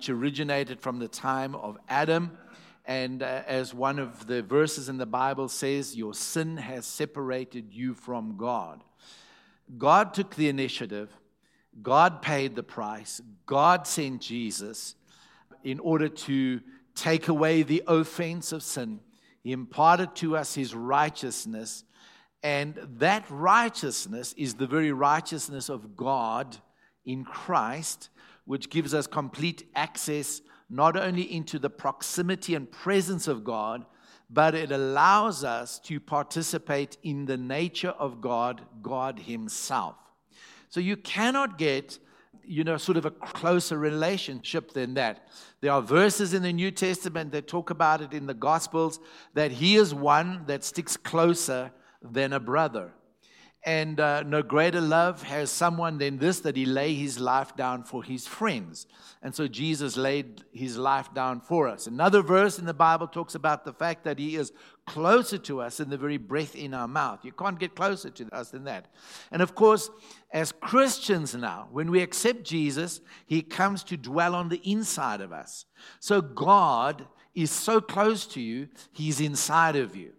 which originated from the time of Adam. And uh, as one of the verses in the Bible says, your sin has separated you from God. God took the initiative, God paid the price, God sent Jesus in order to take away the offense of sin. He imparted to us his righteousness, and that righteousness is the very righteousness of God in Christ which gives us complete access not only into the proximity and presence of God, but it allows us to participate in the nature of God, God Himself. So you cannot get, you know, sort of a closer relationship than that. There are verses in the New Testament that talk about it in the Gospels that He is one that sticks closer than a brother. And uh, no greater love has someone than this that he lay his life down for his friends. And so Jesus laid his life down for us. Another verse in the Bible talks about the fact that he is closer to us than the very breath in our mouth. You can't get closer to us than that. And of course, as Christians now, when we accept Jesus, he comes to dwell on the inside of us. So God is so close to you, he's inside of you.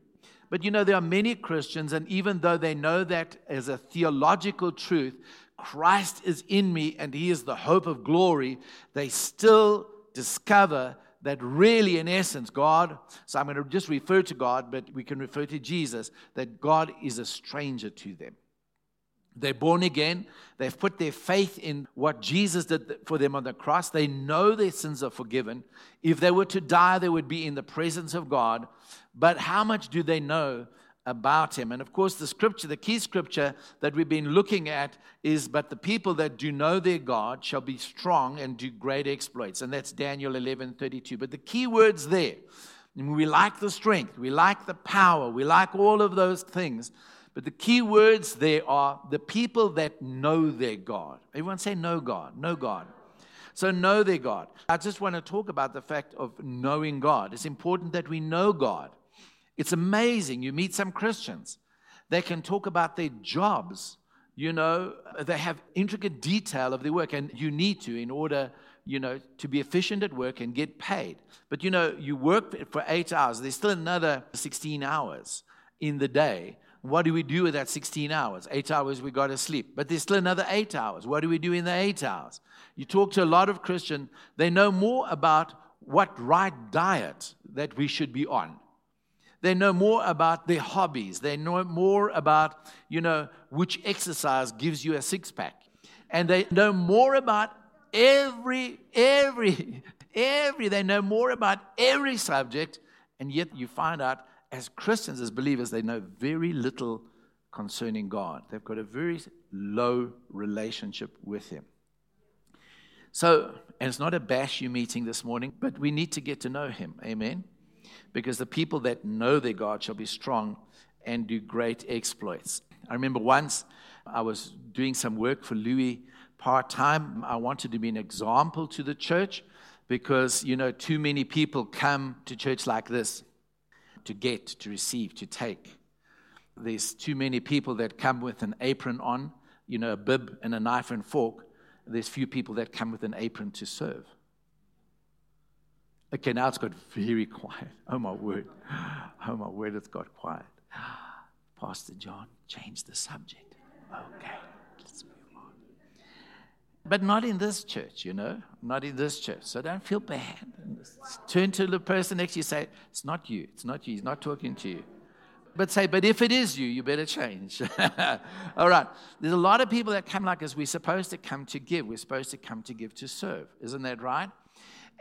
But you know, there are many Christians, and even though they know that as a theological truth, Christ is in me and he is the hope of glory, they still discover that really, in essence, God, so I'm going to just refer to God, but we can refer to Jesus, that God is a stranger to them. They're born again. They've put their faith in what Jesus did for them on the cross. They know their sins are forgiven. If they were to die, they would be in the presence of God. But how much do they know about him? And of course, the scripture, the key scripture that we've been looking at is, But the people that do know their God shall be strong and do great exploits. And that's Daniel 11 32. But the key words there, we like the strength, we like the power, we like all of those things. But the key words there are the people that know their God. Everyone say, know God, know God. So know their God. I just want to talk about the fact of knowing God. It's important that we know God. It's amazing. You meet some Christians, they can talk about their jobs. You know, they have intricate detail of their work, and you need to in order, you know, to be efficient at work and get paid. But you know, you work for eight hours, there's still another 16 hours in the day. What do we do with that 16 hours? Eight hours we got to sleep. But there's still another eight hours. What do we do in the eight hours? You talk to a lot of Christians, they know more about what right diet that we should be on they know more about their hobbies. They know more about, you know, which exercise gives you a six pack. And they know more about every, every, every, they know more about every subject. And yet you find out as Christians, as believers, they know very little concerning God. They've got a very low relationship with Him. So, and it's not a bash you meeting this morning, but we need to get to know Him. Amen because the people that know their God shall be strong and do great exploits. I remember once I was doing some work for Louis part time. I wanted to be an example to the church because, you know, too many people come to church like this to get, to receive, to take. There's too many people that come with an apron on, you know, a bib and a knife and fork. There's few people that come with an apron to serve. Okay, now it's got very quiet. Oh my word. Oh my word, it's got quiet. Pastor John, change the subject. Okay. But not in this church, you know, not in this church. So don't feel bad. Turn to the person next to you say, It's not you. It's not you. He's not talking to you. But say, but if it is you, you better change. All right. There's a lot of people that come like us. We're supposed to come to give. We're supposed to come to give to serve. Isn't that right?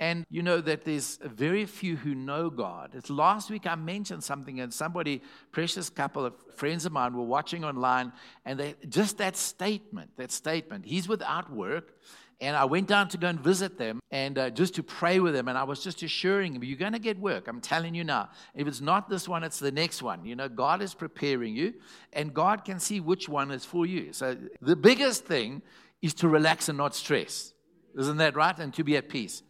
And you know that there's very few who know God. It's last week I mentioned something, and somebody, precious couple of friends of mine, were watching online, and they just that statement, that statement. He's without work, and I went down to go and visit them and uh, just to pray with them. And I was just assuring him, You're going to get work. I'm telling you now. If it's not this one, it's the next one. You know, God is preparing you, and God can see which one is for you. So the biggest thing is to relax and not stress. Isn't that right? And to be at peace.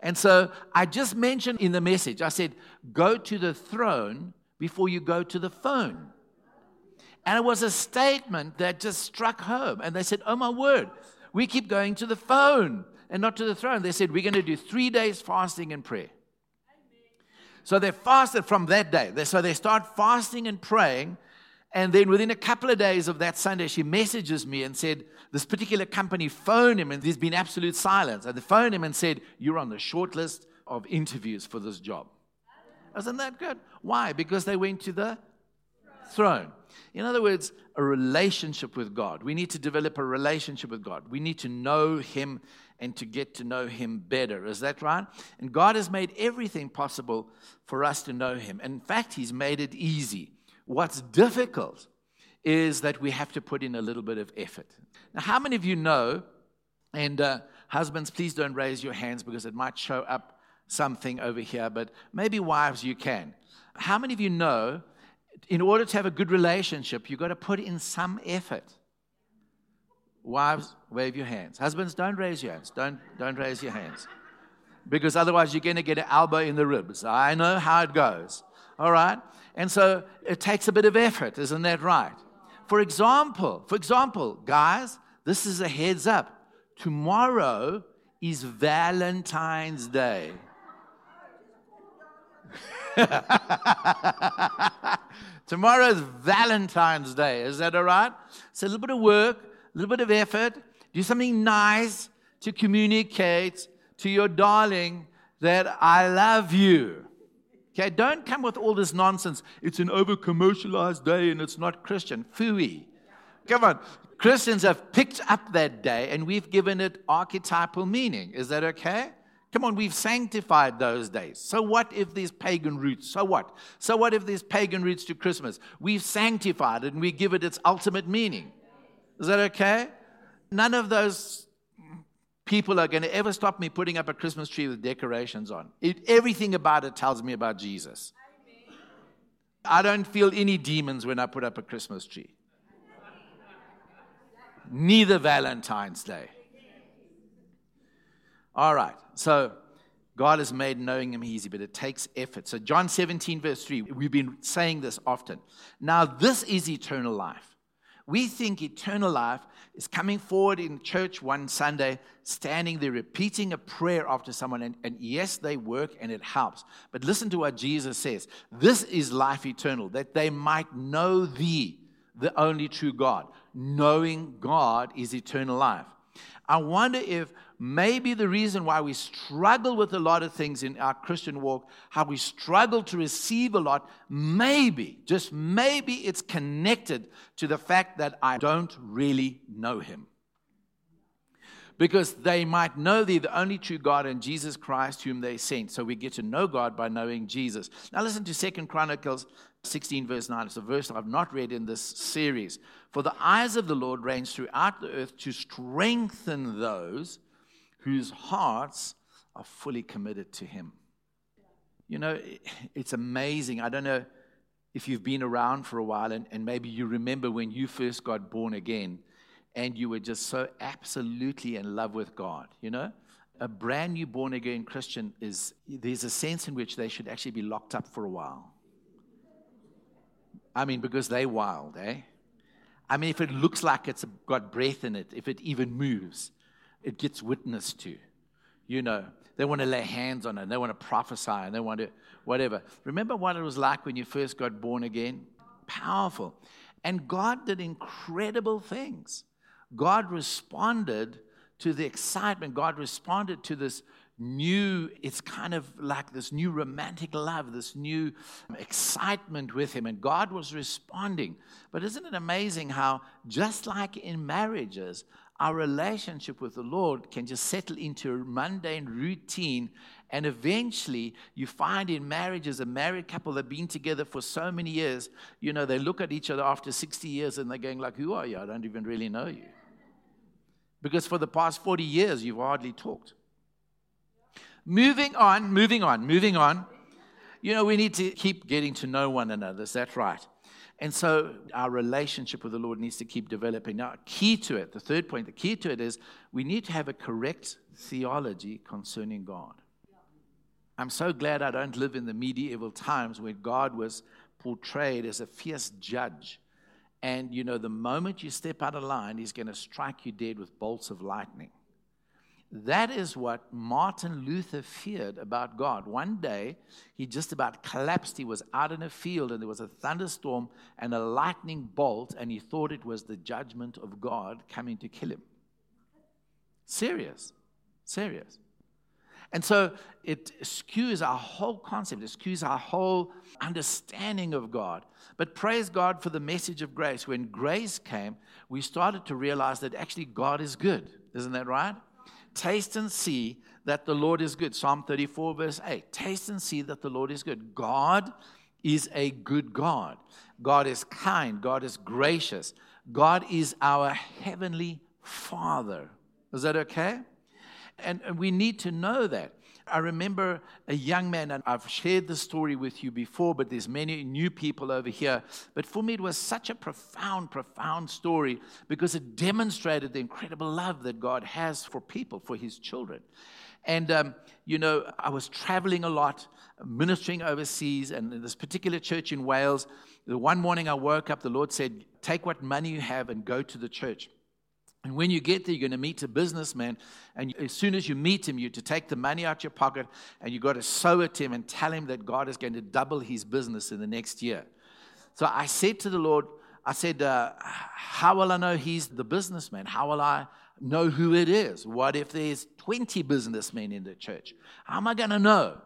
And so I just mentioned in the message, I said, go to the throne before you go to the phone. And it was a statement that just struck home. And they said, oh my word, we keep going to the phone. and not to the throne. They said, We're going to do three days fasting and prayer. So they fasted from that day. So they start fasting and praying. And then within a couple of days of that Sunday, she messages me and said, This particular company phoned him, and there's been absolute silence. And they phoned him and said, You're on the short list of interviews for this job. Isn't that good? Why? Because they went to the throne. In other words, a relationship with God. We need to develop a relationship with God. We need to know Him and to get to know Him better. Is that right? And God has made everything possible for us to know Him. In fact, He's made it easy. What's difficult is that we have to put in a little bit of effort. Now, how many of you know, and uh, husbands, please don't raise your hands because it might show up something over here, but maybe wives, you can. How many of you know in order to have a good relationship, you've got to put in some effort. Wives, wave your hands. Husbands, don't raise your hands. Don't, don't raise your hands. Because otherwise, you're going to get an elbow in the ribs. I know how it goes. All right? And so it takes a bit of effort, isn't that right? For example, for example, guys, this is a heads up. Tomorrow is Valentine's Day. Tomorrow is Valentine's Day. Is that all right? It's a little bit of work, a little bit of effort. Do something nice to communicate to your darling that I love you. Okay, don't come with all this nonsense. It's an over commercialized day and it's not Christian. Fooey. Come on. Christians have picked up that day and we've given it archetypal meaning. Is that okay? Come on, we've sanctified those days. So what if there's pagan roots? So what? So what if there's pagan roots to Christmas? We've sanctified it and we give it its ultimate meaning. Is that okay? None of those people are going to ever stop me putting up a Christmas tree with decorations on. It, everything about it tells me about Jesus. I don't feel any demons when I put up a Christmas tree. Neither Valentine's Day. All right. So God has made knowing him easy, but it takes effort. So, John 17, verse 3, we've been saying this often. Now, this is eternal life. We think eternal life is coming forward in church one Sunday, standing there, repeating a prayer after someone. And, and, yes, they work and it helps. But listen to what Jesus says This is life eternal, that they might know thee, the only true God. Knowing God is eternal life. I wonder if maybe the reason why we struggle with a lot of things in our Christian walk, how we struggle to receive a lot, maybe, just maybe it's connected to the fact that I don't really know Him. Because they might know thee, the only true God, and Jesus Christ, whom they sent. So we get to know God by knowing Jesus. Now listen to Second Chronicles 16, verse 9. It's a verse I've not read in this series. For the eyes of the Lord range throughout the earth to strengthen those whose hearts are fully committed to Him. You know, it's amazing. I don't know if you've been around for a while and, and maybe you remember when you first got born again and you were just so absolutely in love with God, you know? A brand new born again Christian is, there's a sense in which they should actually be locked up for a while. I mean, because they're wild, eh? I mean, if it looks like it's got breath in it, if it even moves, it gets witnessed to. You know, they want to lay hands on it, and they want to prophesy, and they want to whatever. Remember what it was like when you first got born again? Powerful. And God did incredible things. God responded to the excitement, God responded to this new, it's kind of like this new romantic love, this new excitement with Him. And God was responding. But isn't it amazing how, just like in marriages, our relationship with the Lord can just settle into a mundane routine. And eventually, you find in marriages, a married couple that have been together for so many years, you know, they look at each other after 60 years and they're going like, who are you? I don't even really know you. Because for the past 40 years, you've hardly talked. Moving on, moving on, moving on. You know, we need to keep getting to know one another. Is that right? And so our relationship with the Lord needs to keep developing. Now, key to it, the third point, the key to it is we need to have a correct theology concerning God. I'm so glad I don't live in the medieval times where God was portrayed as a fierce judge. And, you know, the moment you step out of line, he's going to strike you dead with bolts of lightning. That is what Martin Luther feared about God. One day, he just about collapsed. He was out in a field and there was a thunderstorm and a lightning bolt, and he thought it was the judgment of God coming to kill him. Serious. Serious. And so it skews our whole concept, it skews our whole understanding of God. But praise God for the message of grace. When grace came, we started to realize that actually God is good. Isn't that right? Taste and see that the Lord is good. Psalm 34, verse 8. Taste and see that the Lord is good. God is a good God. God is kind. God is gracious. God is our heavenly Father. Is that okay? And, we need to know that. I remember a young man, and I've shared the story with you before, but there's many new people over here. But for me, it was such a profound, profound story because it demonstrated the incredible love that God has for people, for his children. And, um, you know, I was traveling a lot, ministering overseas, and in this particular church in Wales, the one morning I woke up, the Lord said, Take what money you have and go to the church. And when you get there, you're going to meet a businessman. And as soon as you meet him, you to take the money out your pocket and you've got to sow it to him and tell him that God is going to double his business in the next year. So I said to the Lord, I said, uh, How will I know he's the businessman? How will I know who it is? What if there's 20 businessmen in the church? How am I going to know?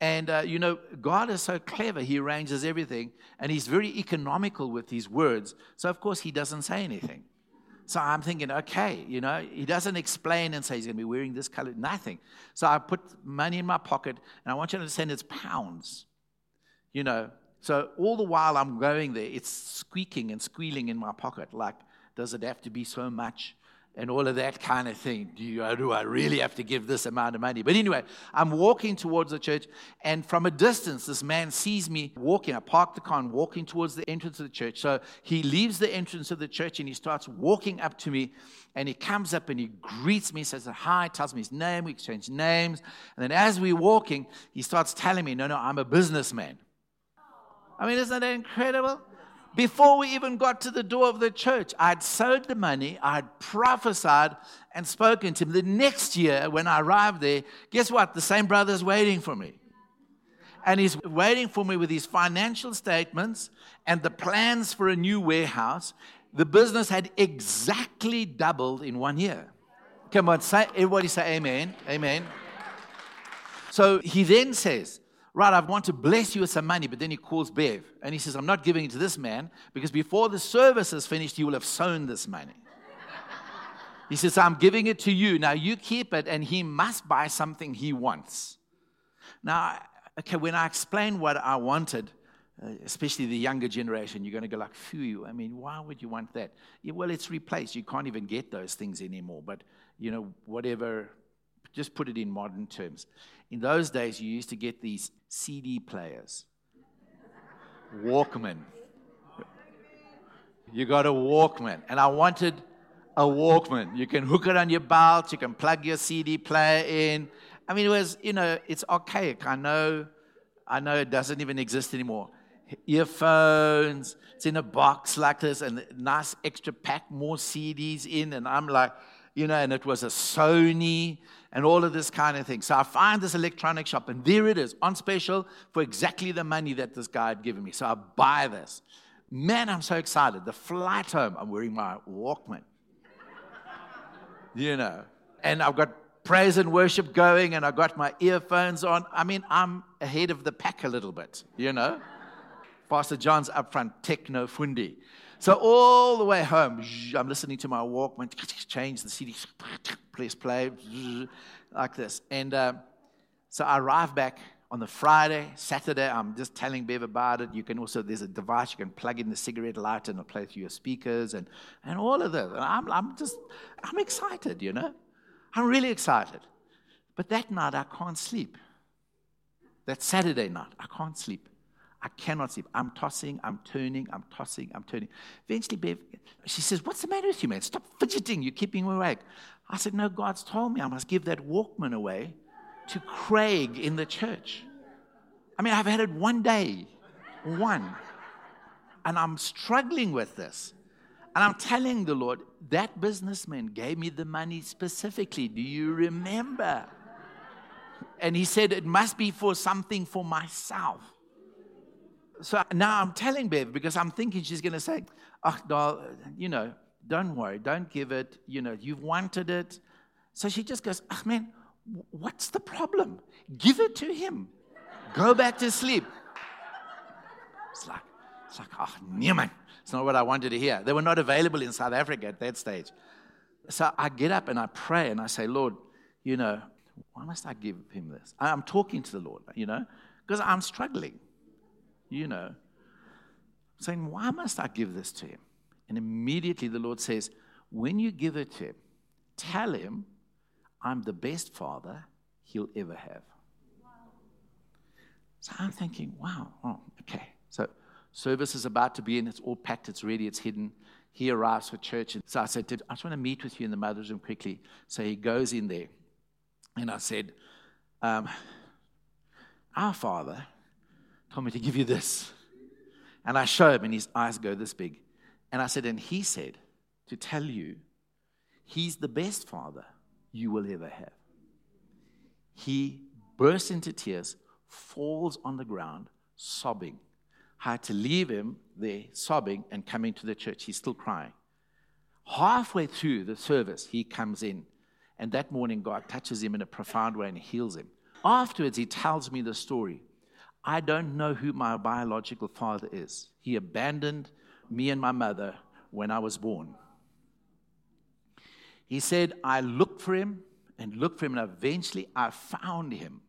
And, uh, you know, God is so clever. He arranges everything, and He's very economical with His words. So, of course, He doesn't say anything. So I'm thinking, okay, you know, he doesn't explain and say he's going to be wearing this color, nothing. So I put money in my pocket, and I want you to understand it's pounds, you know. So all the while I'm going there, it's squeaking and squealing in my pocket. Like, does it have to be so much? And all of that kind of thing. Do, you, do I really have to give this amount of money? But anyway, I'm walking towards the church, and from a distance, this man sees me walking. I park the car and walking towards the entrance of the church. So he leaves the entrance of the church and he starts walking up to me. And he comes up and he greets me, says hi, tells me his name, we exchange names. And then as we're walking, he starts telling me, No, no, I'm a businessman. I mean, isn't that incredible? Before we even got to the door of the church, I'd sowed the money, I'd prophesied and spoken to him. The next year, when I arrived there, guess what? The same brother's waiting for me. And he's waiting for me with his financial statements and the plans for a new warehouse. The business had exactly doubled in one year. Come on, say, everybody say amen. Amen. So he then says, right, I want to bless you with some money. But then he calls Bev and he says, I'm not giving it to this man because before the service is finished, you will have sown this money. he says, I'm giving it to you. Now you keep it and he must buy something he wants. Now, okay, when I explain what I wanted, uh, especially the younger generation, you're going to go like, phew, I mean, why would you want that? Yeah, well, it's replaced. You can't even get those things anymore. But, you know, whatever, just put it in modern terms. In those days, you used to get these CD players, Walkman. You got a Walkman. And I wanted a Walkman. You can hook it on your belt, you can plug your CD player in. I mean, it was, you know, it's archaic. I know, I know it doesn't even exist anymore. Earphones, it's in a box like this, and nice extra pack, more CDs in. And I'm like, you know, and it was a Sony and all of this kind of thing. So I find this electronic shop, and there it is on special for exactly the money that this guy had given me. So I buy this. Man, I'm so excited. The flight home, I'm wearing my Walkman. you know, and I've got praise and worship going, and I've got my earphones on. I mean, I'm ahead of the pack a little bit, you know. Pastor John's up front, techno fundi. So all the way home, I'm listening to my Walkman, change the CD, press play, like this. And uh, so I arrive back on the Friday, Saturday, I'm just telling Bev about it. You can also, there's a device you can plug in the cigarette lighter and it'll play through your speakers and, and all of this. And I'm, I'm just, I'm excited, you know. I'm really excited. But that night, I can't sleep. That Saturday night, I can't sleep. I cannot sleep. I'm tossing, I'm turning, I'm tossing, I'm turning. Eventually, Bev, she says, What's the matter with you, man? Stop fidgeting. You're keeping me awake. I said, No, God's told me I must give that Walkman away to Craig in the church. I mean, I've had it one day, one. And I'm struggling with this. And I'm telling the Lord, that businessman gave me the money specifically. Do you remember? And he said, It must be for something for myself. So now I'm telling Bev because I'm thinking she's going to say, Oh, doll, you know, don't worry, don't give it. You know, you've wanted it. So she just goes, Ah, man, what's the problem? Give it to him. Go back to sleep. It's like, it's like, oh, Newman. It's not what I wanted to hear. They were not available in South Africa at that stage. So I get up and I pray and I say, Lord, you know, why must I give him this? I'm talking to the Lord, you know, because I'm struggling, you know, saying, why must I give this to him? And immediately the Lord says, when you give it to him, tell him, I'm the best father he'll ever have. So I'm thinking, wow, oh, okay. So service is about to be in, it's all packed, it's ready, it's hidden. He arrives for church. And so I said, I just want to meet with you in the mother's room quickly. So he goes in there. And I said, um, Our father told me to give you this. And I show him, and his eyes go this big. And I said, And he said to tell you, he's the best father you will ever have. He bursts into tears, falls on the ground, sobbing. I had to leave him there sobbing and come into the church. He's still crying. Halfway through the service, he comes in. And that morning, God touches him in a profound way and heals him. Afterwards, he tells me the story. I don't know who my biological father is. He abandoned me and my mother when I was born. He said, I looked for him and looked for him, and eventually I found him.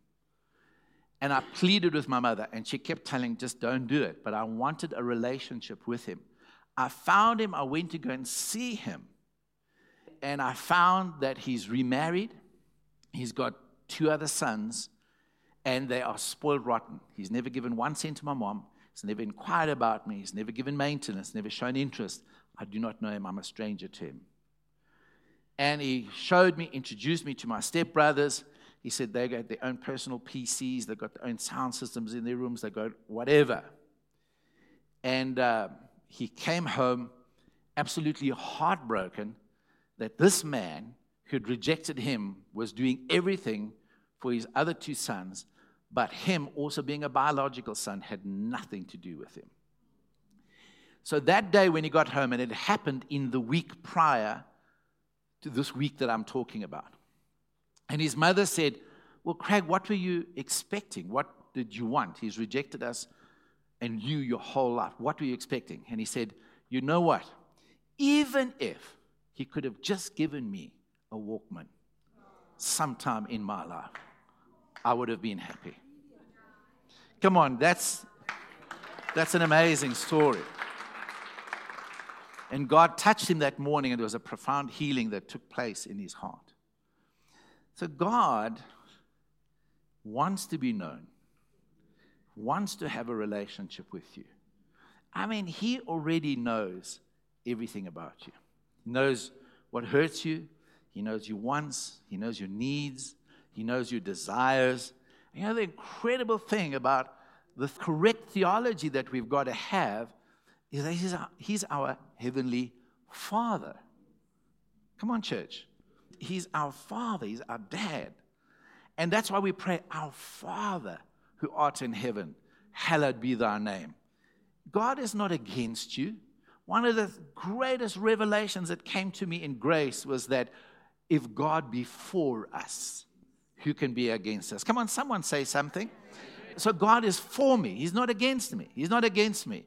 And I pleaded with my mother, and she kept telling, just don't do it. But I wanted a relationship with him. I found him, I went to go and see him. And I found that he's remarried, he's got two other sons, and they are spoiled rotten. He's never given one cent to my mom, he's never inquired about me, he's never given maintenance, never shown interest. I do not know him, I'm a stranger to him. And he showed me, introduced me to my stepbrothers. He said they got their own personal PCs, they've got their own sound systems in their rooms, they got whatever. And uh, he came home absolutely heartbroken that this man who'd rejected him was doing everything for his other two sons, but him also being a biological son had nothing to do with him. So that day when he got home, and it happened in the week prior to this week that I'm talking about. And his mother said, Well, Craig, what were you expecting? What did you want? He's rejected us and you your whole life. What were you expecting? And he said, You know what? Even if he could have just given me a Walkman sometime in my life, I would have been happy. Come on, that's, that's an amazing story. And God touched him that morning, and there was a profound healing that took place in his heart. So, God wants to be known, wants to have a relationship with you. I mean, He already knows everything about you. He knows what hurts you, He knows your wants, He knows your needs, He knows your desires. You know, the incredible thing about the correct theology that we've got to have is that he's our, he's our heavenly Father. Come on, church. He's our Father, He's our dad. And that's why we pray, Our Father who art in heaven, hallowed be thy name. God is not against you. One of the greatest revelations that came to me in grace was that if God be for us, who can be against us? Come on, someone say something. So God is for me. He's not against me. He's not against me.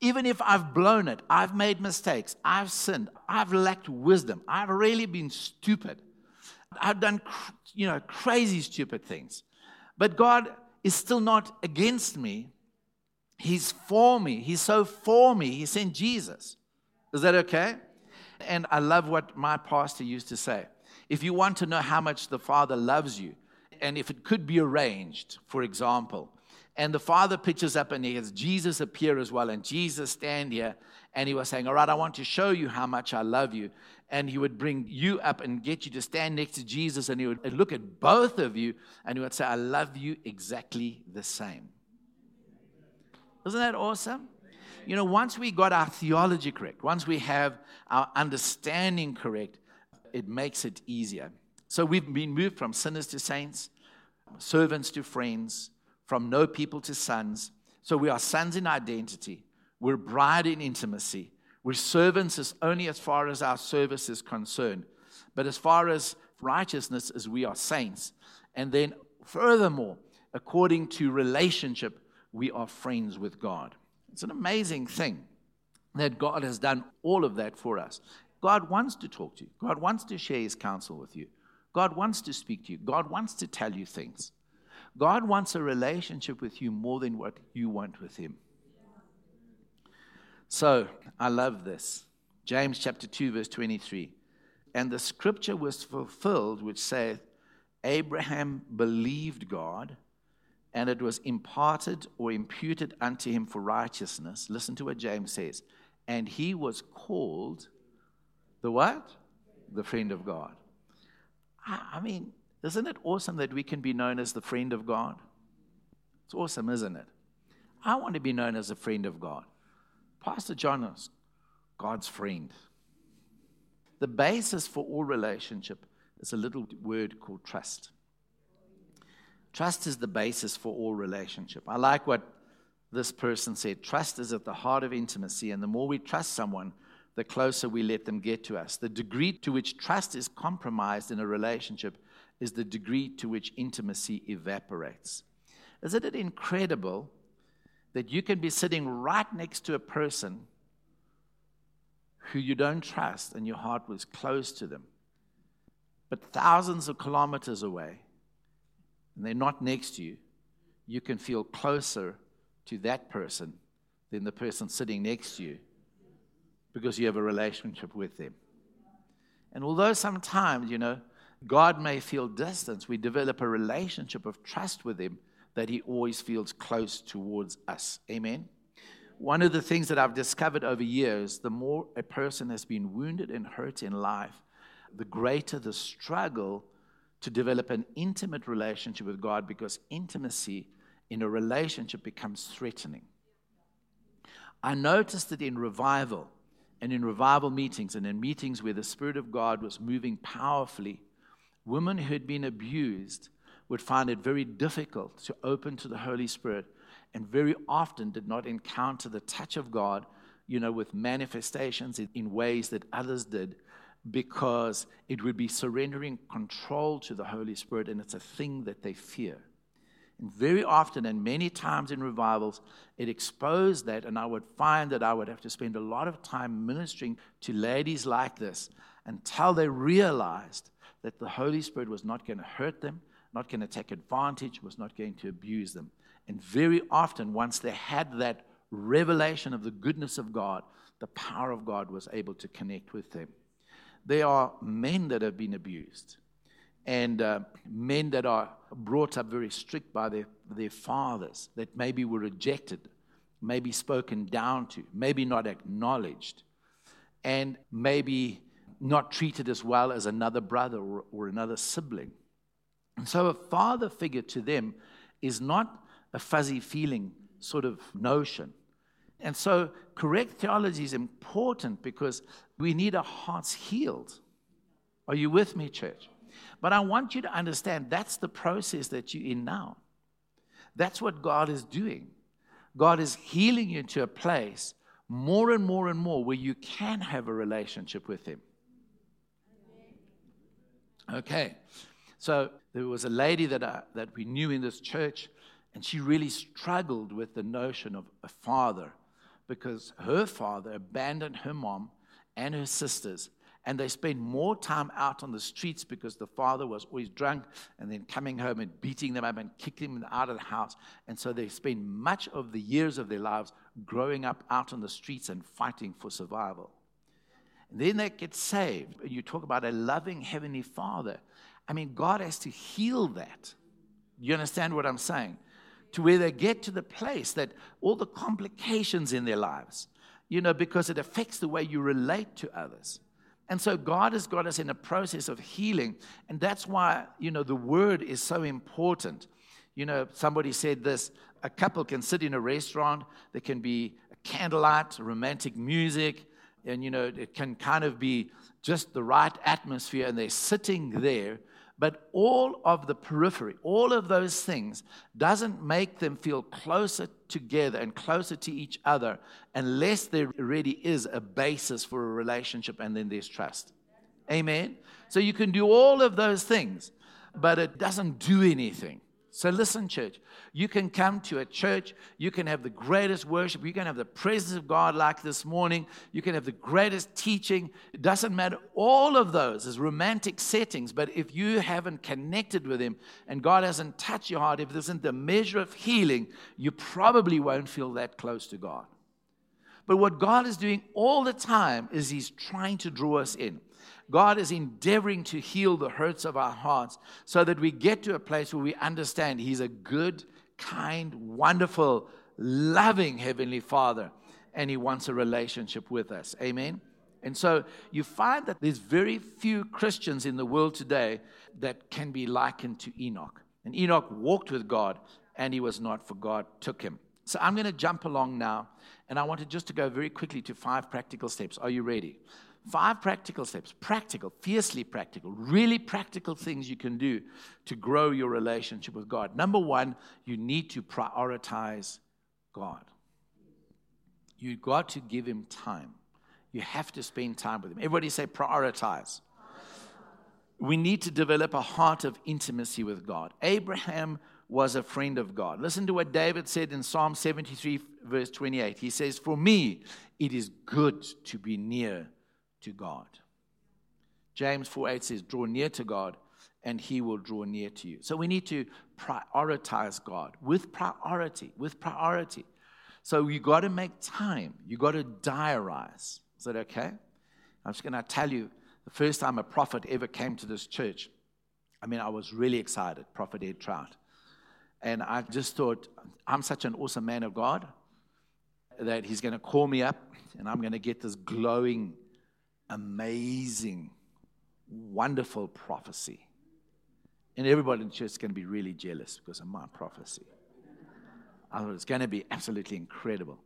Even if I've blown it, I've made mistakes, I've sinned, I've lacked wisdom, I've really been stupid. I've done, you know, crazy stupid things. But God is still not against me. He's for me. He's so for me. He sent Jesus. Is that okay? And I love what my pastor used to say. If you want to know how much the Father loves you, and if it could be arranged, for example, and the father pitches up and he has Jesus appear as well, and Jesus stand here, and he was saying, All right, I want to show you how much I love you. And he would bring you up and get you to stand next to Jesus, and he would look at both of you, and he would say, I love you exactly the same. Isn't that awesome? You know, once we got our theology correct, once we have our understanding correct, it makes it easier. So we've been moved from sinners to saints, servants to friends, from no people to sons. So we are sons in identity. We're bride in intimacy. We're servants as only as far as our service is concerned. But as far as righteousness as we are saints. And then furthermore, according to relationship, we are friends with God. It's an amazing thing that God has done all of that for us. God wants to talk to you. God wants to share his counsel with you. God wants to speak to you. God wants to tell you things. God wants a relationship with you more than what you want with him. So, I love this. James chapter 2 verse 23. And the scripture was fulfilled which saith Abraham believed God and it was imparted or imputed unto him for righteousness. Listen to what James says. And he was called the what? The friend of God. I mean, isn't it awesome that we can be known as the friend of God? It's awesome, isn't it? I want to be known as a friend of God. Pastor John is God's friend. The basis for all relationship is a little word called trust. Trust is the basis for all relationship. I like what this person said. Trust is at the heart of intimacy, and the more we trust someone, the closer we let them get to us. The degree to which trust is compromised in a relationship is the degree to which intimacy evaporates. Isn't it incredible that you can be sitting right next to a person who you don't trust and your heart was close to them, but thousands of kilometers away, and they're not next to you, you can feel closer to that person than the person sitting next to you because you have a relationship with them. And although sometimes, you know, God may feel distance, we develop a relationship of trust with Him that He always feels close towards us. Amen. One of the things that I've discovered over years the more a person has been wounded and hurt in life, the greater the struggle to develop an intimate relationship with God because intimacy in a relationship becomes threatening. I noticed that in revival and in revival meetings and in meetings where the Spirit of God was moving powerfully, women who had been abused would find it very difficult to open to the Holy Spirit and very often did not encounter the touch of God, you know, with manifestations in, ways that others did because it would be surrendering control to the Holy Spirit, and it's a thing that they fear. Very often, and many times in revivals, it exposed that, and I would find that I would have to spend a lot of time ministering to ladies like this until they realized that the Holy Spirit was not going to hurt them, not going to take advantage, was not going to abuse them. And very often, once they had that revelation of the goodness of God, the power of God was able to connect with them. There are men that have been abused and uh, men that are brought up very strict by their, their fathers, that maybe were rejected, maybe spoken down to, maybe not acknowledged, and maybe not treated as well as another brother or, or another sibling. And so a father figure to them is not a fuzzy feeling sort of notion. And so correct theology is important because we need our hearts healed. Are you with me, church? But I want you to understand that's the process that you're in now. That's what God is doing. God is healing you to a place more and more and more where you can have a relationship with Him. Okay, so there was a lady that, I, that we knew in this church, and she really struggled with the notion of a father because her father abandoned her mom and her sisters. And they spent more time out on the streets because the father was always drunk and then coming home and beating them up and kicking them out of the house. And so they spend much of the years of their lives growing up out on the streets and fighting for survival. And then they get saved. And You talk about a loving Heavenly Father. I mean, God has to heal that. You understand what I'm saying? to where they get to the place that all the complications in their lives, you know, because it affects the way you relate to others. And so God has got us in a process of healing. And that's why, you know, the word is so important. You know, somebody said this a couple can sit in a restaurant, there can be a candlelight, romantic music, and you know, it can kind of be just the right atmosphere, and they're sitting there. But all of the periphery, all of those things, doesn't make them feel closer together and closer to each other unless there really is a basis for a relationship and then there's trust. Amen? So you can do all of those things, but it doesn't do anything. So, listen, church, you can come to a church, you can have the greatest worship, you can have the presence of God like this morning, you can have the greatest teaching. It doesn't matter. All of those is romantic settings, but if you haven't connected with Him and God hasn't touched your heart, if this isn't the measure of healing, you probably won't feel that close to God. But what God is doing all the time is He's trying to draw us in. God is endeavoring to heal the hurts of our hearts so that we get to a place where we understand He's a good, kind, wonderful, loving Heavenly Father, and He wants a relationship with us. Amen. And so you find that there's very few Christians in the world today that can be likened to Enoch. And Enoch walked with God, and he was not, for God took him. So I'm going to jump along now, and I wanted just to go very quickly to five practical steps. Are you ready? Five practical steps, practical, fiercely practical, really practical things you can do to grow your relationship with God. Number one, you need to prioritize God. You've got to give Him time. You have to spend time with Him. Everybody say prioritize. We need to develop a heart of intimacy with God. Abraham was a friend of God. Listen to what David said in Psalm 73, verse 28. He says, For me, it is good to be near to God. James 4 8 says, Draw near to God, and he will draw near to you. So we need to prioritize God with priority, with priority. So you got to make time. You got to diarize. Is that okay? I'm just going to tell you the first time a prophet ever came to this church. I mean, I was really excited, Prophet Ed Traut. And I just thought, I'm such an awesome man of God that he's going to call me up and I'm going to get this glowing amazing, wonderful prophecy. And everybody in the church is going to be really jealous because of my prophecy. I thought it's going to be absolutely incredible.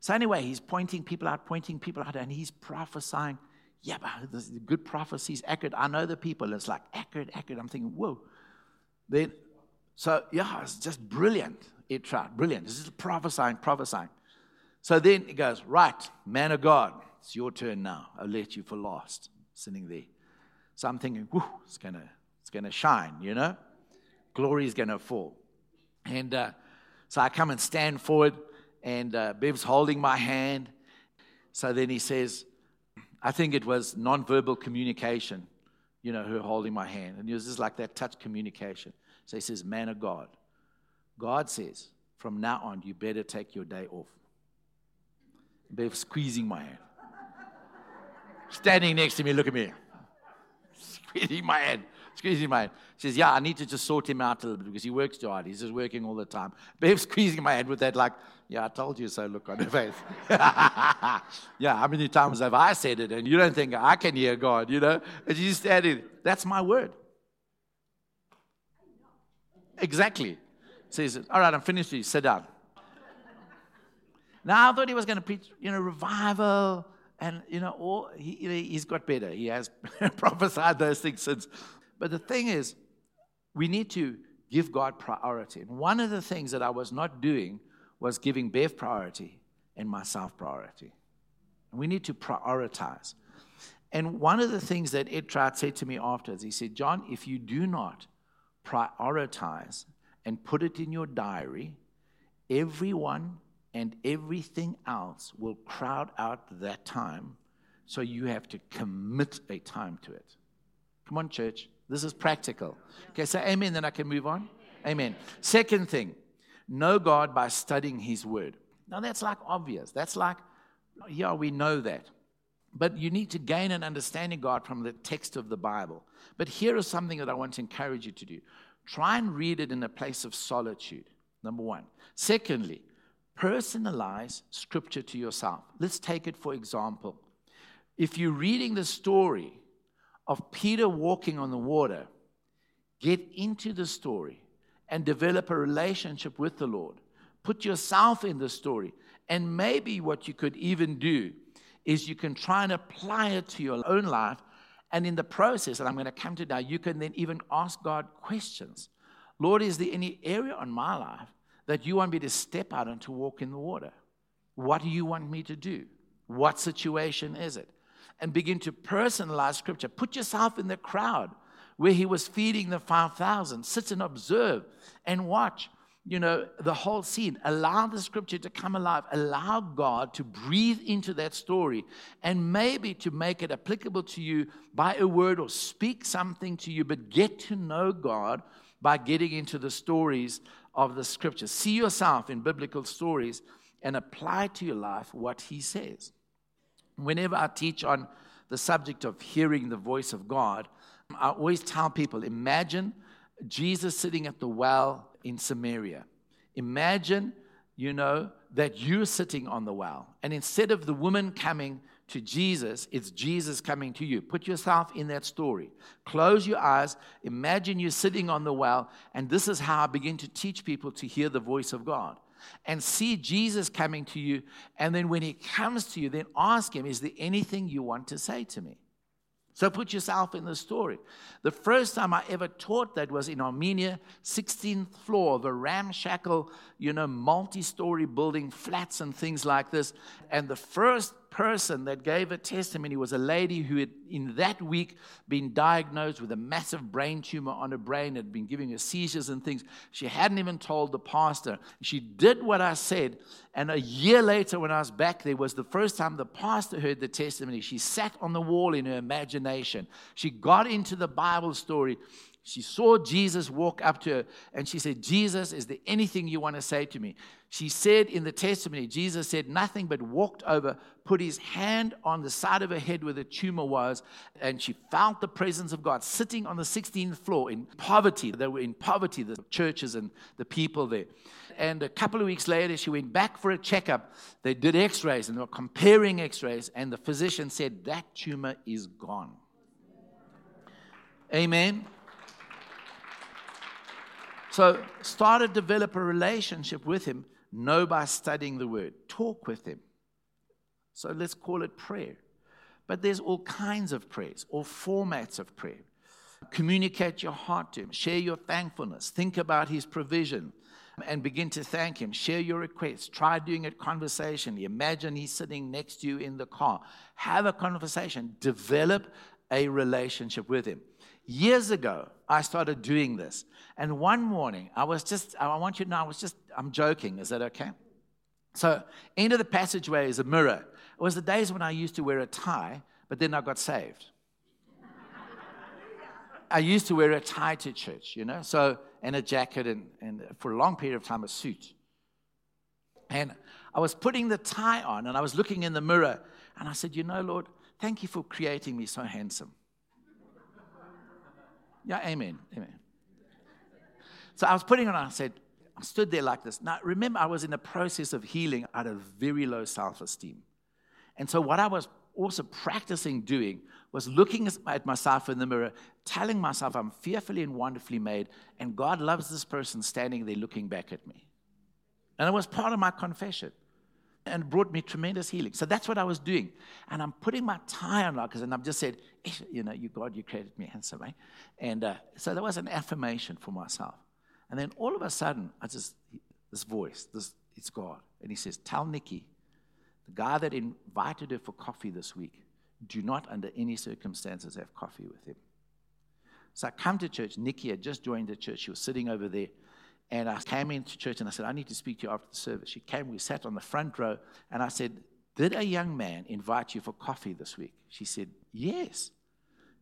So, anyway, he's pointing people out, pointing people out, and he's prophesying. Yeah, but this is good prophecies, accurate. I know the people. It's like accurate, accurate. I'm thinking, whoa. Then, so yeah, it's just brilliant. It tried, brilliant. This is prophesying, prophesying. So then he goes, right, man of God, it's your turn now. I'll let you for last, sitting there. So I'm thinking, whoo, it's gonna, it's gonna shine, you know? Glory is gonna fall. And uh, so I come and stand forward, and uh, Bev's holding my hand. So then he says, I think it was nonverbal communication, you know, her holding my hand. And it was just like that touch communication. So he says, Man of God, God says, from now on, you better take your day off. Bev squeezing my hand standing next to me, look at me, squeezing my hand, squeezing my hand. Says, Yeah, I need to just sort him out a little bit because he works too hard. He's just working all the time. Bev squeezing my hand with that, like, Yeah, I told you so look on her face. yeah, how many times have I said it and you don't think I can hear God, you know? And she's standing, That's my word. Exactly. Says, All right, I'm finished. You Sit down. Now I thought he was going to preach, you know, revival and, you know, all, he, he's got better. He has prophesied those things since. But the thing is, we need to give God priority. And one of the things that I was not doing was giving Bev priority and myself priority. And we need to prioritize. And one of the things that Ed Traut said to me afterwards, he said, John, if you do not prioritize and put it in your diary, everyone and everything else will crowd out that time. So you have to commit a time to it. Come on, church. This is practical. Okay, say amen, then I can move on. Amen. Second thing, know God by studying His Word. Now, that's like obvious. That's like, yeah, we know that. But you need to gain an understanding of God from the text of the Bible. But here is something that I want to encourage you to do try and read it in a place of solitude, number one. Secondly, personalize scripture to yourself. Let's take it for example. If you're reading the story of Peter walking on the water, get into the story and develop a relationship with the Lord. Put yourself in the story. And maybe what you could even do is you can try and apply it to your own life. And in the process, and I'm going to come to now, you can then even ask God questions. Lord, is there any area on my life that you want me to step out and to walk in the water? What do you want me to do? What situation is it? And begin to personalize scripture. Put yourself in the crowd where he was feeding the 5,000. Sit and observe and watch, you know, the whole scene. Allow the scripture to come alive. Allow God to breathe into that story and maybe to make it applicable to you by a word or speak something to you, but get to know God by getting into the stories of the scriptures. See yourself in biblical stories and apply to your life what he says. Whenever I teach on the subject of hearing the voice of God, I always tell people imagine Jesus sitting at the well in Samaria. Imagine, you know, that you're sitting on the well. And instead of the woman coming to Jesus, it's Jesus coming to you. Put yourself in that story. Close your eyes. Imagine you're sitting on the well. And this is how I begin to teach people to hear the voice of God and see Jesus coming to you. And then when he comes to you, then ask him, Is there anything you want to say to me? So put yourself in the story. The first time I ever taught that was in Armenia, 16th floor of a ramshackle, you know, multi story building, flats and things like this. And the first person that gave a testimony was a lady who had, in that week, been diagnosed with a massive brain tumor on her brain, had been giving her seizures and things. She hadn't even told the pastor. She did what I said. And a year later, when I was back there, was the first time the pastor heard the testimony. She sat on the wall in her imagination. She got into the Bible story. She saw Jesus walk up to her and she said, Jesus, is there anything you want to say to me? She said in the testimony, Jesus said nothing but walked over, put his hand on the side of her head where the tumor was, and she felt the presence of God sitting on the 16th floor in poverty. They were in poverty, the churches and the people there. And a couple of weeks later, she went back for a checkup. They did x rays and they were comparing x rays, and the physician said, That tumor is gone. Amen. So start to develop a relationship with him. Know by studying the word. Talk with him. So let's call it prayer. But there's all kinds of prayers, all formats of prayer. Communicate your heart to him. Share your thankfulness. Think about his provision and begin to thank him. Share your requests. Try doing it conversationally. Imagine he's sitting next to you in the car. Have a conversation. Develop a relationship with him. Years ago, I started doing this. And one morning, I was just, I want you to know, I was just, I'm joking. Is that okay? So, end of the passageway is a mirror. It was the days when I used to wear a tie, but then I got saved. I used to wear a tie to church, you know, so, and a jacket, and, and for a long period of time, a suit. And I was putting the tie on, and I was looking in the mirror, and I said, You know, Lord, thank you for creating me so handsome. Yeah, amen. Amen. So I was putting on, I said, I stood there like this. Now, remember, I was in the process of healing out of very low self esteem. And so, what I was also practicing doing was looking at myself in the mirror, telling myself I'm fearfully and wonderfully made, and God loves this person standing there looking back at me. And it was part of my confession and brought me tremendous healing. So that's what I was doing. And I'm putting my tie on like this, and I've just said, you know, you God, you created me handsome, right? And uh, so there was an affirmation for myself. And then all of a sudden, I just, this voice, this, it's God. And he says, tell Nikki, the guy that invited her for coffee this week, do not under any circumstances have coffee with him. So I come to church. Nikki had just joined the church. She was sitting over there. And I came into church and I said, I need to speak to you after the service. She came, we sat on the front row, and I said, Did a young man invite you for coffee this week? She said, Yes.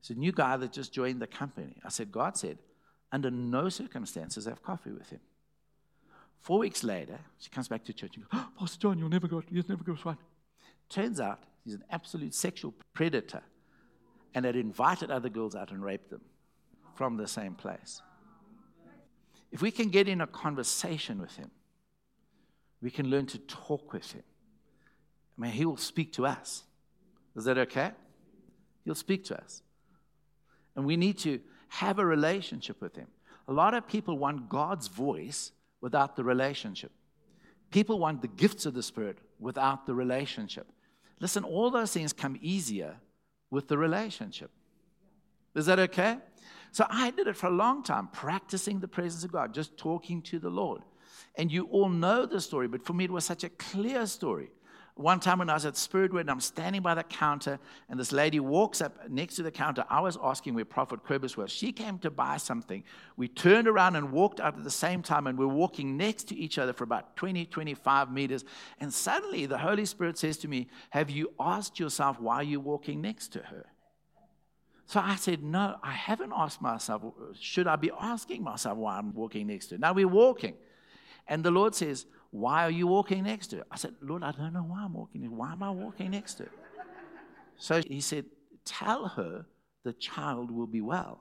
It's a new guy that just joined the company. I said, God said, under no circumstances have coffee with him. Four weeks later, she comes back to church and goes, oh, Pastor John, you'll never go, you'll never go. Turns out he's an absolute sexual predator and had invited other girls out and raped them from the same place. If we can get in a conversation with him, we can learn to talk with him. I mean, he will speak to us. Is that okay? He'll speak to us. And we need to have a relationship with him. A lot of people want God's voice without the relationship. People want the gifts of the Spirit without the relationship. Listen, all those things come easier with the relationship. Is that okay? So I did it for a long time, practicing the presence of God, just talking to the Lord. And you all know the story, but for me, it was such a clear story. One time when I was at Spiritwood and I'm standing by the counter, and this lady walks up next to the counter. I was asking where Prophet Kobus was. She came to buy something. We turned around and walked out at the same time, and we're walking next to each other for about 20, 25 meters. And suddenly the Holy Spirit says to me, Have you asked yourself why you're walking next to her? So I said, No, I haven't asked myself. Should I be asking myself why I'm walking next to her? Now we're walking. And the Lord says, why are you walking next to it? I said, Lord, I don't know why I'm walking. Why am I walking next to it? So he said, Tell her the child will be well.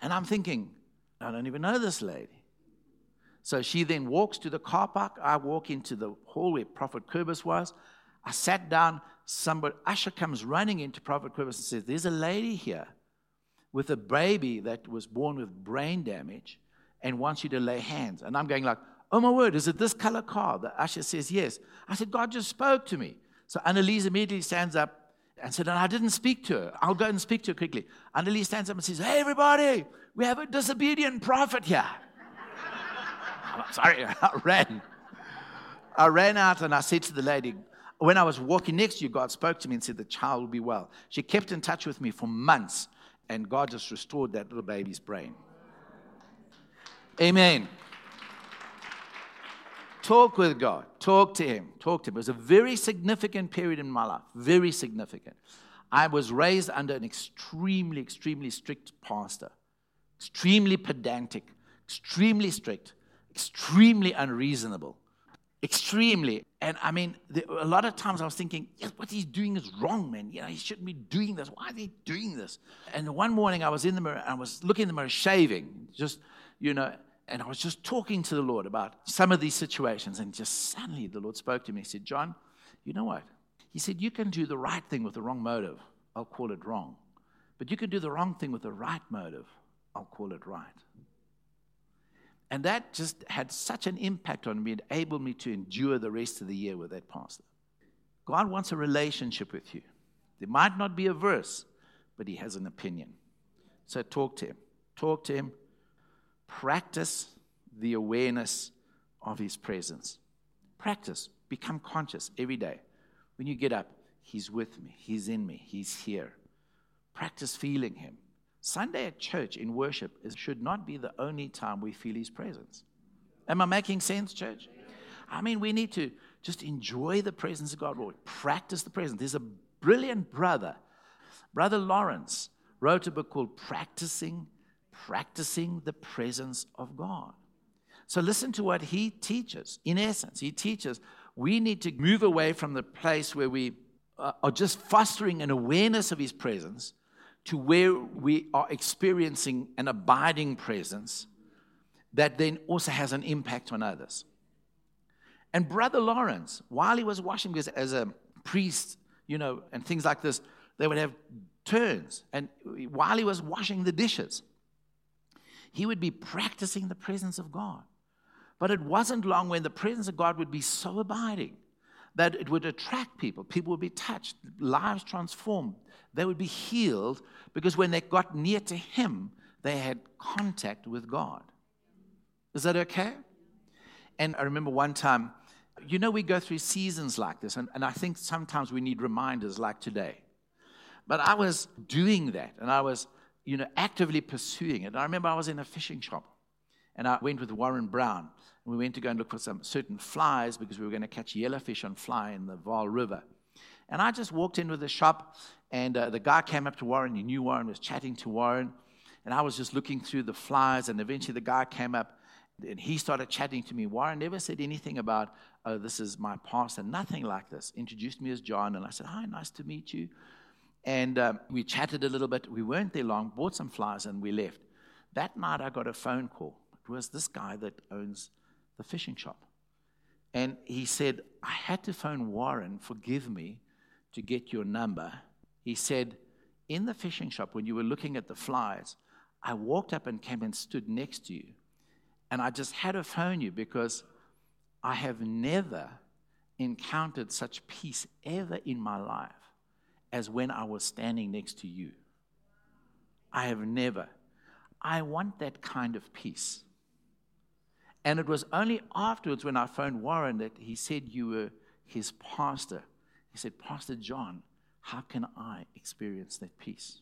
And I'm thinking, I don't even know this lady. So she then walks to the car park. I walk into the hall where Prophet Kobus was. I sat down. Somebody, Usher comes running into Prophet Kobus and says, There's a lady here with a baby that was born with brain damage and wants you to lay hands. And I'm going like, Oh my word, is it this color car? The usher says, Yes. I said, God just spoke to me. So Annalise immediately stands up and said, And I didn't speak to her. I'll go and speak to her quickly. Annalise stands up and says, Hey, everybody, we have a disobedient prophet here. I'm sorry, I ran. I ran out and I said to the lady, when I was walking next to you, God spoke to me and said, The child will be well. She kept in touch with me for months, and God just restored that little baby's brain. Amen. Talk with God. Talk to Him. Talk to Him. It was a very significant period in my life. Very significant. I was raised under an extremely, extremely strict pastor, extremely pedantic, extremely strict, extremely unreasonable, extremely. And I mean, a lot of times I was thinking, yes, what he's doing is wrong, man. You know, he shouldn't be doing this. Why is he doing this? And one morning I was in the mirror, I was looking in the mirror, shaving, just, you know, and I was just talking to the Lord about some of these situations, and just suddenly the Lord spoke to me. He said, John, you know what? He said, You can do the right thing with the wrong motive. I'll call it wrong. But you can do the wrong thing with the right motive. I'll call it right. And that just had such an impact on me, it enabled me to endure the rest of the year with that pastor. God wants a relationship with you. There might not be a verse, but He has an opinion. So talk to Him. Talk to Him practice the awareness of His presence. Practice, become conscious every day. When you get up, He's with me, He's in me, He's here. Practice feeling Him. Sunday at church in worship is, should not be the only time we feel His presence. Am I making sense, church? I mean, we need to just enjoy the presence of God, Lord. Practice the presence. There's a brilliant brother, Brother Lawrence, wrote a book called Practicing practicing the presence of God. So listen to what he teaches. In essence, he teaches we need to move away from the place where we uh, are just fostering an awareness of his presence to where we are experiencing an abiding presence that then also has an impact on others. And Brother Lawrence, while he was washing, because as a priest, you know, and things like this, they would have turns. And while he was washing the dishes, he would be practicing the presence of God. But it wasn't long when the presence of God would be so abiding that it would attract people. People would be touched, lives transformed. They would be healed because when they got near to Him, they had contact with God. Is that okay? And I remember one time, you know, we go through seasons like this, and, and I think sometimes we need reminders like today. But I was doing that, and I was you know, actively pursuing it. I remember I was in a fishing shop and I went with Warren Brown. And we went to go and look for some certain flies because we were going to catch yellowfish on fly in the Vaal River. And I just walked into the shop and uh, the guy came up to Warren. He knew Warren, was chatting to Warren. And I was just looking through the flies and eventually the guy came up and he started chatting to me. Warren never said anything about, oh, this is my pastor, nothing like this. Introduced me as John and I said, hi, nice to meet you. And um, we chatted a little bit. We weren't there long, bought some flies, and we left. That night, I got a phone call. Was this guy that owns the fishing shop. And he said, I had to phone Warren, forgive me, to get your number. He said, In the fishing shop, when you were looking at the flies, I walked up and came and stood next to you. And I just had to phone you because I have never encountered such peace ever in my life as when I was standing next to you. I have never. I want that kind of peace. And it was only afterwards when I phoned Warren that he said you were his pastor. He said, Pastor John, how can I experience that peace?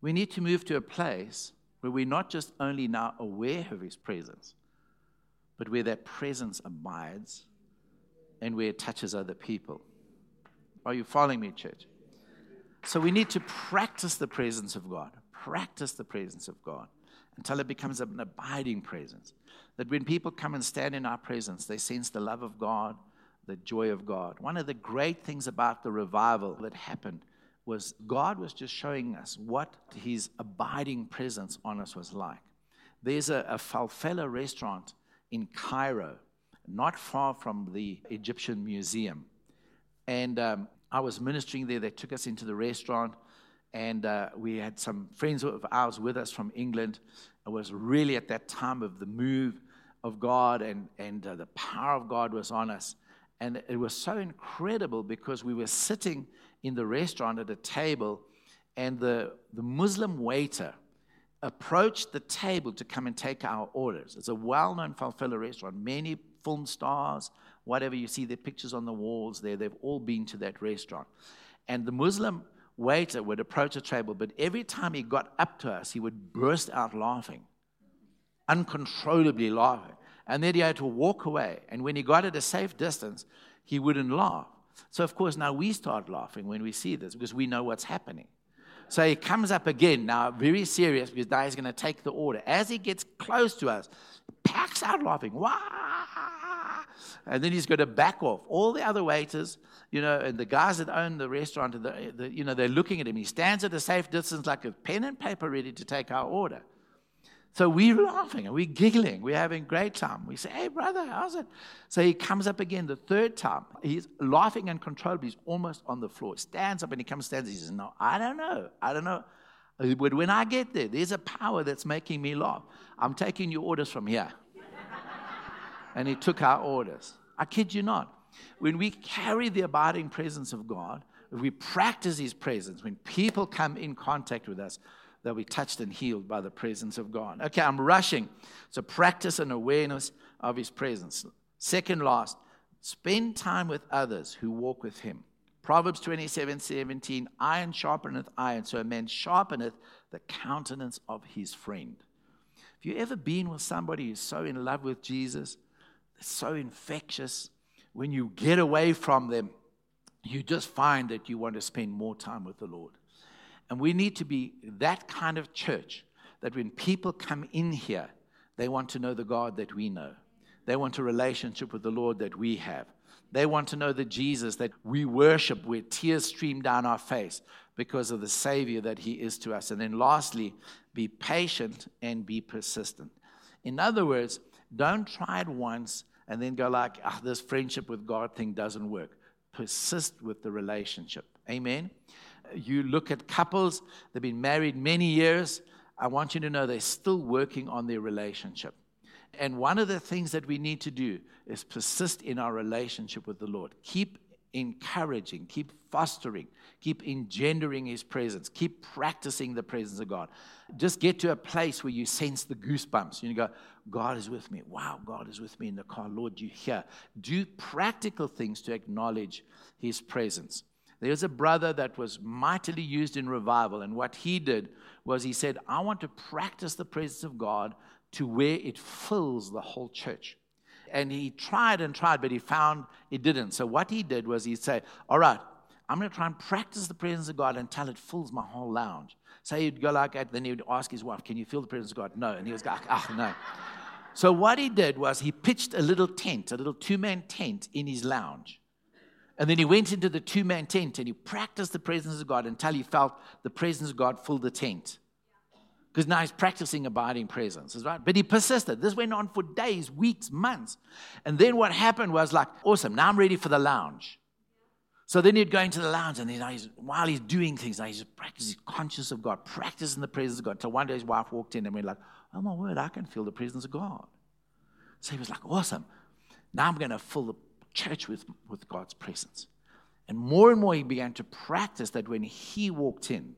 We need to move to a place where we're not just only now aware of his presence, but where that presence abides and where it touches other people. Are you following me, church? So we need to practice the presence of God. Practice the presence of God until it becomes an abiding presence. That when people come and stand in our presence, they sense the love of God, the joy of God. One of the great things about the revival that happened was God was just showing us what his abiding presence on us was like. There's a, a Felfela restaurant in Cairo, not far from the Egyptian Museum. And um, I was ministering there. They took us into the restaurant, and uh, we had some friends of ours with us from England. It was really at that time of the move of God, and, and uh, the power of God was on us. And it was so incredible because we were sitting in the restaurant at a table, and the, the Muslim waiter approached the table to come and take our orders. It's a well known Felfela restaurant. Many film stars, whatever you see their pictures on the walls there, they've all been to that restaurant. And the Muslim waiter would approach the table, but every time he got up to us, he would burst out laughing, uncontrollably laughing. And then he had to walk away. And when he got at a safe distance, he wouldn't laugh. So, of course, now we start laughing when we see this because we know what's happening. So he comes up again, now very serious because now he's going to take the order. As he gets close to us, packs out laughing. Wah! And then he's going to back off. All the other waiters, you know, and the guys that own the restaurant, the, the, you know, they're looking at him. He stands at a safe distance like a pen and paper ready to take our order. So we're laughing and we're giggling. We're having a great time. We say, hey, brother, how's it? So he comes up again the third time. He's laughing uncontrollably. He's almost on the floor. He stands up and he comes, stands. He says, no, I don't know. I don't know. But when I get there, there's a power that's making me laugh. I'm taking your orders from here. And he took our orders. I kid you not. When we carry the abiding presence of God, if we practice his presence, when people come in contact with us, they'll be touched and healed by the presence of God. Okay, I'm rushing. So practice an awareness of his presence. Second last, spend time with others who walk with him. Proverbs 27 17, iron sharpeneth iron, so a man sharpeneth the countenance of his friend. Have you ever been with somebody who's so in love with Jesus, so infectious? When you get away from them, you just find that you want to spend more time with the Lord. And we need to be that kind of church that when people come in here, they want to know the God that we know. They want a relationship with the Lord that we have. They want to know the Jesus that we worship, where tears stream down our face because of the Savior that He is to us. And then lastly, be patient and be persistent. In other words, don't try it once and then go like, ah, this friendship with God thing doesn't work. Persist with the relationship. Amen you look at couples, they've been married many years. I want you to know they're still working on their relationship. And one of the things that we need to do is persist in our relationship with the Lord. Keep encouraging, keep fostering, keep engendering His presence, keep practicing the presence of God. Just get to a place where you sense the goosebumps. You go, God is with me. Wow, God is with me in the car. Lord, you hear. Do practical things to acknowledge His presence. There's a brother that was mightily used in revival, and what he did was he said, I want to practice the presence of God to where it fills the whole church. And he tried and tried, but he found it didn't. So what he did was he'd say, All right, I'm going to try and practice the presence of God until it fills my whole lounge. So he'd go like that, then he would ask his wife, Can you feel the presence of God? No. And he was like, Ah, no. So what he did was he pitched a little tent, a little two man tent in his lounge. And then he went into the two man tent and he practiced the presence of God until he felt the presence of God fill the tent. Because now he's practicing abiding presence, right? But he persisted. This went on for days, weeks, months. And then what happened was like, awesome, now I'm ready for the lounge. So then he'd go into the lounge, and then he's, while he's doing things, now he's practicing, conscious of God, practicing the presence of God. Until one day his wife walked in and went like, oh my word, I can feel the presence of God. So he was like, awesome. Now I'm going to fill the church with, with God's presence. And more and more he began to practice that when he walked in,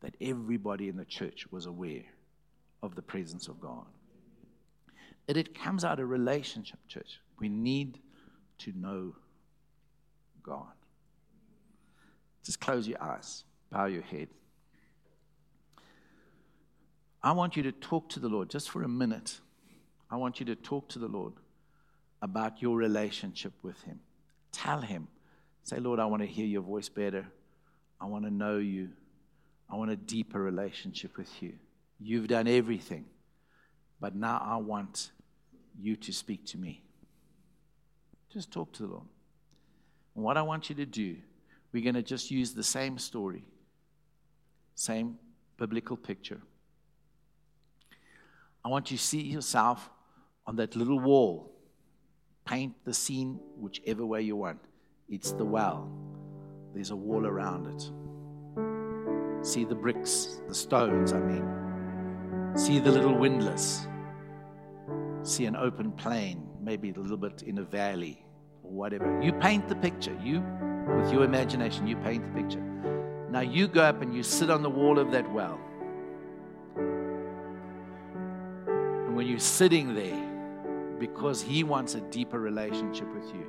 that everybody in the church was aware of the presence of God. And it comes out of relationship, church. We need to know God. Just close your eyes, bow your head. I want you to talk to the Lord just for a minute. I want you to talk to the Lord about your relationship with Him. Tell Him, say, Lord, I want to hear your voice better. I want to know you. I want a deeper relationship with you. You've done everything, but now I want you to speak to me. Just talk to the Lord. And what I want you to do, we're going to just use the same story, same biblical picture. I want you to see yourself on that little wall. Paint the scene whichever way you want. It's the well, there's a wall around it. See the bricks, the stones, I mean. See the little windlass. See an open plain, maybe a little bit in a valley or whatever. You paint the picture. You, with your imagination, you paint the picture. Now you go up and you sit on the wall of that well. And when you're sitting there, because He wants a deeper relationship with you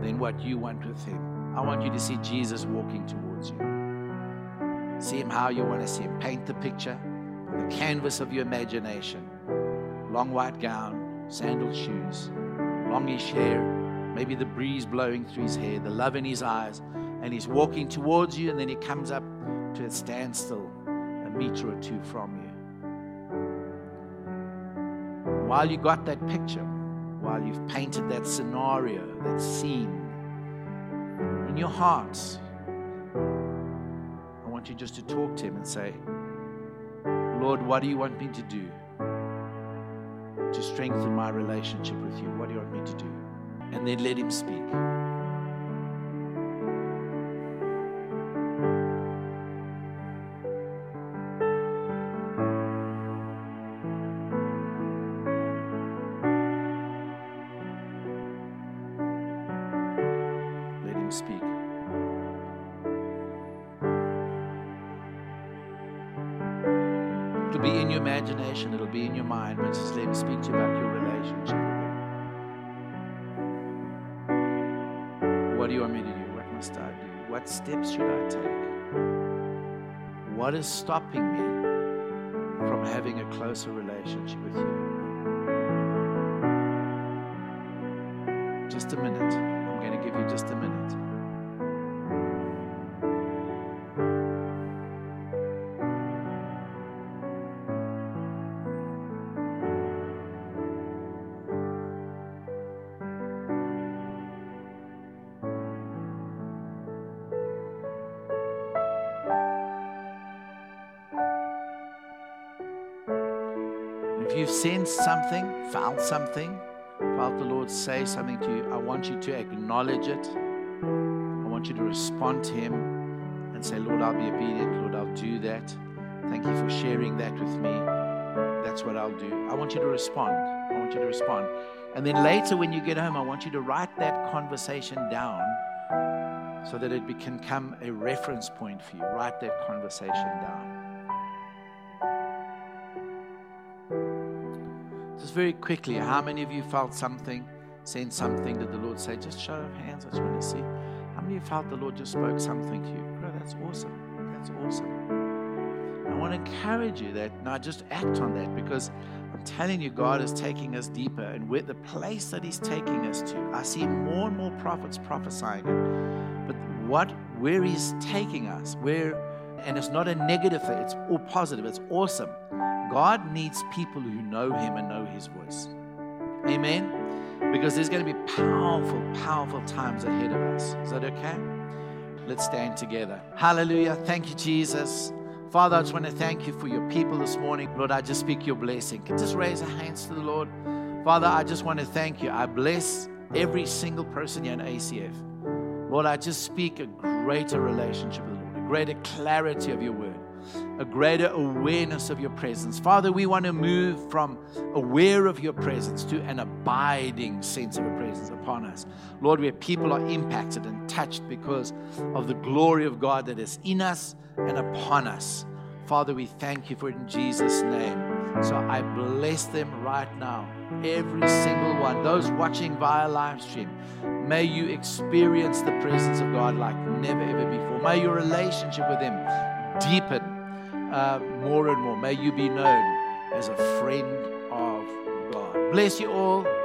than what you want with Him, I want you to see Jesus walking towards you. See Him how you want to see Him. Paint the picture, the canvas of your imagination. Long white gown, sandal shoes, longish hair, maybe the breeze blowing through his hair, the love in his eyes, and he's walking towards you, and then he comes up to a standstill a meter or two from you. While you got that picture, while you've painted that scenario, that scene, in your hearts, I want you just to talk to him and say, Lord, what do you want me to do? to strengthen my relationship with you. What do you want me to do? And then let him speak. Imagination, it'll be in your mind, but just let him speak to you about your relationship. What do you want me to do? What must I do? What steps should I take? What is stopping me from having a closer relationship with you? Just a minute. I'm going to give you just a minute. Sensed something, felt something, felt the Lord say something to you, I want you to acknowledge it. I want you to respond to Him and say, Lord, I'll be obedient. Lord, I'll do that. Thank you for sharing that with me. That's what I'll do. I want you to respond. I want you to respond. And then later, when you get home, I want you to write that conversation down so that it can become a reference point for you. Write that conversation down. Very quickly, how many of you felt something, sent something? Did the Lord say, just show of hands? I just want to see. How many of you felt the Lord just spoke something to you? Bro, that's awesome. That's awesome. I want to encourage you that now just act on that because I'm telling you, God is taking us deeper, and with the place that He's taking us to, I see more and more prophets prophesying it. But what, where He's taking us, where, and it's not a negative thing, it's all positive, it's awesome. God needs people who know Him and know His voice. Amen? Because there's going to be powerful, powerful times ahead of us. Is that okay? Let's stand together. Hallelujah. Thank you, Jesus. Father, I just want to thank you for your people this morning. Lord, I just speak your blessing. Can just raise our hands to the Lord. Father, I just want to thank you. I bless every single person here in ACF. Lord, I just speak a greater relationship with the Lord, a greater clarity of your word. A greater awareness of your presence. Father, we want to move from aware of your presence to an abiding sense of your presence upon us. Lord, where people are impacted and touched because of the glory of God that is in us and upon us. Father, we thank you for it in Jesus' name. So I bless them right now, every single one. Those watching via live stream, may you experience the presence of God like never ever before. May your relationship with Him deepen uh, more and more. May you be known as a friend of God. Bless you all.